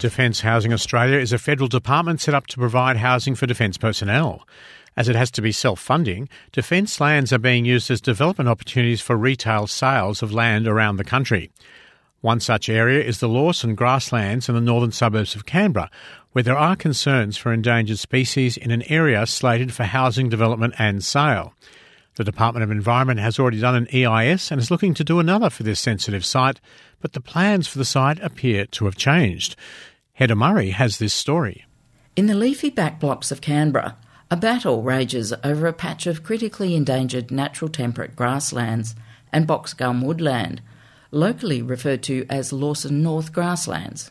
Defence Housing Australia is a federal department set up to provide housing for defence personnel. As it has to be self funding, defence lands are being used as development opportunities for retail sales of land around the country. One such area is the Lawson grasslands in the northern suburbs of Canberra, where there are concerns for endangered species in an area slated for housing development and sale. The Department of Environment has already done an EIS and is looking to do another for this sensitive site, but the plans for the site appear to have changed. Hedda Murray has this story. In the leafy backblocks of Canberra, a battle rages over a patch of critically endangered natural temperate grasslands and box gum woodland, locally referred to as Lawson North grasslands.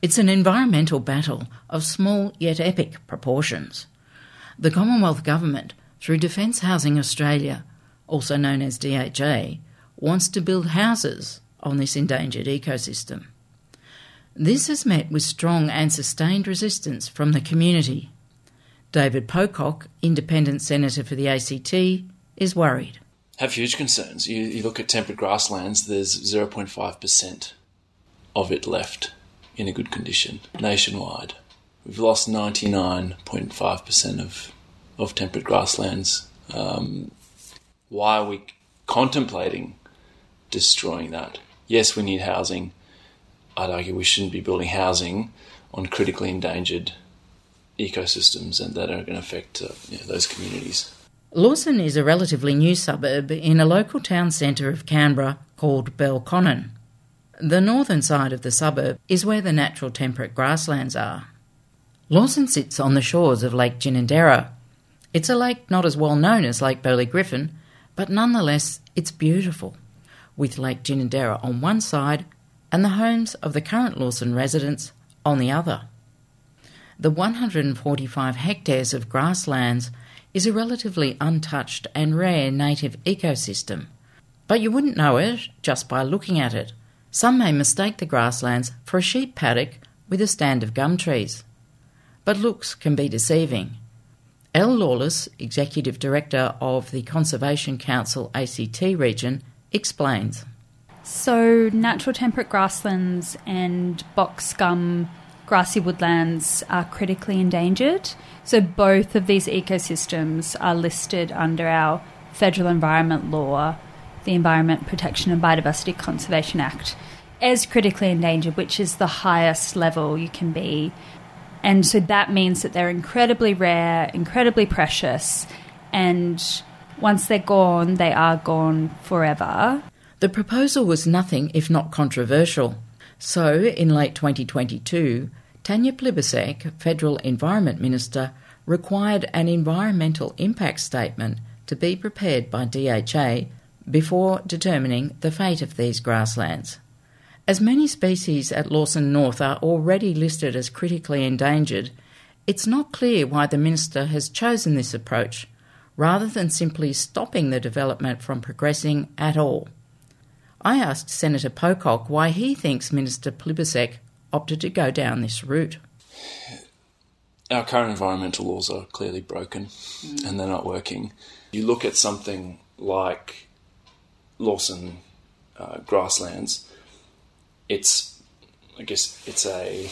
It's an environmental battle of small yet epic proportions. The Commonwealth Government, through Defence Housing Australia, also known as DHA, wants to build houses on this endangered ecosystem. This has met with strong and sustained resistance from the community. David Pocock, Independent Senator for the ACT, is worried. Have huge concerns. You, you look at temperate grasslands, there's 0.5% of it left in a good condition nationwide. We've lost 99.5% of, of temperate grasslands. Um, why are we contemplating destroying that? Yes, we need housing. I'd argue we shouldn't be building housing on critically endangered ecosystems and that are going to affect uh, you know, those communities. Lawson is a relatively new suburb in a local town centre of Canberra called Belconnen. The northern side of the suburb is where the natural temperate grasslands are. Lawson sits on the shores of Lake Ginninderra. It's a lake not as well known as Lake Burley Griffin, but nonetheless it's beautiful, with Lake Ginninderra on one side and the homes of the current Lawson residents on the other. The 145 hectares of grasslands is a relatively untouched and rare native ecosystem, but you wouldn't know it just by looking at it. Some may mistake the grasslands for a sheep paddock with a stand of gum trees. But looks can be deceiving. Elle Lawless, Executive Director of the Conservation Council ACT region, explains. So, natural temperate grasslands and box gum grassy woodlands are critically endangered. So, both of these ecosystems are listed under our federal environment law, the Environment Protection and Biodiversity Conservation Act, as critically endangered, which is the highest level you can be. And so that means that they're incredibly rare, incredibly precious, and once they're gone, they are gone forever. The proposal was nothing if not controversial. So, in late 2022, Tanya Plibersek, Federal Environment Minister, required an environmental impact statement to be prepared by DHA before determining the fate of these grasslands. As many species at Lawson North are already listed as critically endangered, it's not clear why the Minister has chosen this approach, rather than simply stopping the development from progressing at all. I asked Senator Pocock why he thinks Minister Plibersek opted to go down this route. Our current environmental laws are clearly broken mm. and they're not working. You look at something like Lawson uh, grasslands, it's, I guess, it's a,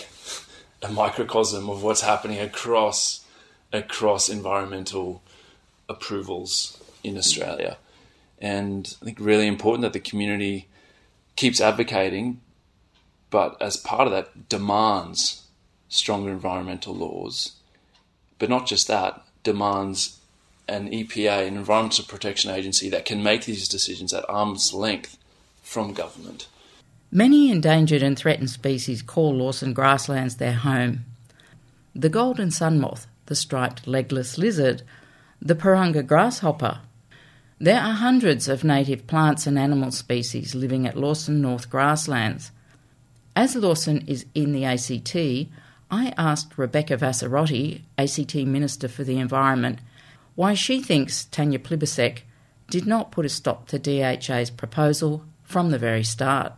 a microcosm of what's happening across across environmental approvals in Australia. And I think really important that the community keeps advocating, but as part of that, demands stronger environmental laws. But not just that, demands an EPA, an Environmental Protection Agency, that can make these decisions at arm's length from government. Many endangered and threatened species call Lawson grasslands their home. The golden sun moth, the striped legless lizard, the Perunga grasshopper, there are hundreds of native plants and animal species living at Lawson North grasslands. As Lawson is in the ACT, I asked Rebecca Vassarotti, ACT Minister for the Environment, why she thinks Tanya Plibersek did not put a stop to DHA's proposal from the very start.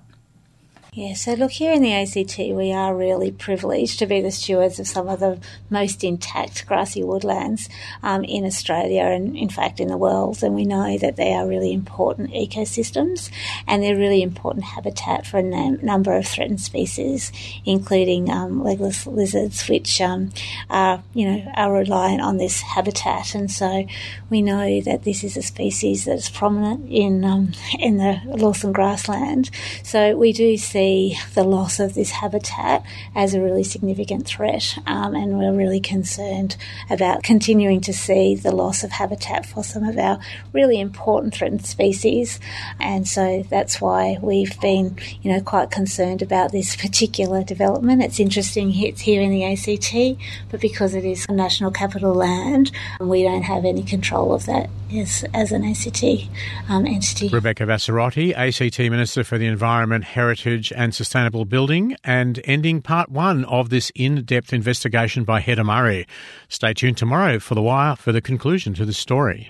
Yeah, so look, here in the ACT, we are really privileged to be the stewards of some of the most intact grassy woodlands um, in Australia and, in fact, in the world. And we know that they are really important ecosystems and they're really important habitat for a nam- number of threatened species, including um, legless lizards, which um, are, you know, are reliant on this habitat. And so we know that this is a species that's prominent in um, in the Lawson grassland. So we do see see the loss of this habitat as a really significant threat, um, and we're really concerned about continuing to see the loss of habitat for some of our really important threatened species. And so that's why we've been, you know, quite concerned about this particular development. It's interesting it's here in the ACT, but because it is national capital land, we don't have any control of that as, as an ACT um, entity. Rebecca Vassarotti, ACT Minister for the Environment, Heritage and Sustainable Building, and ending part one of this in depth investigation by Heather Murray. Stay tuned tomorrow for The Wire for the conclusion to the story.